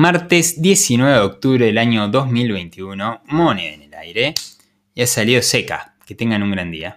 Martes 19 de octubre del año 2021, moneda en el aire. Y ha salido seca. Que tengan un gran día.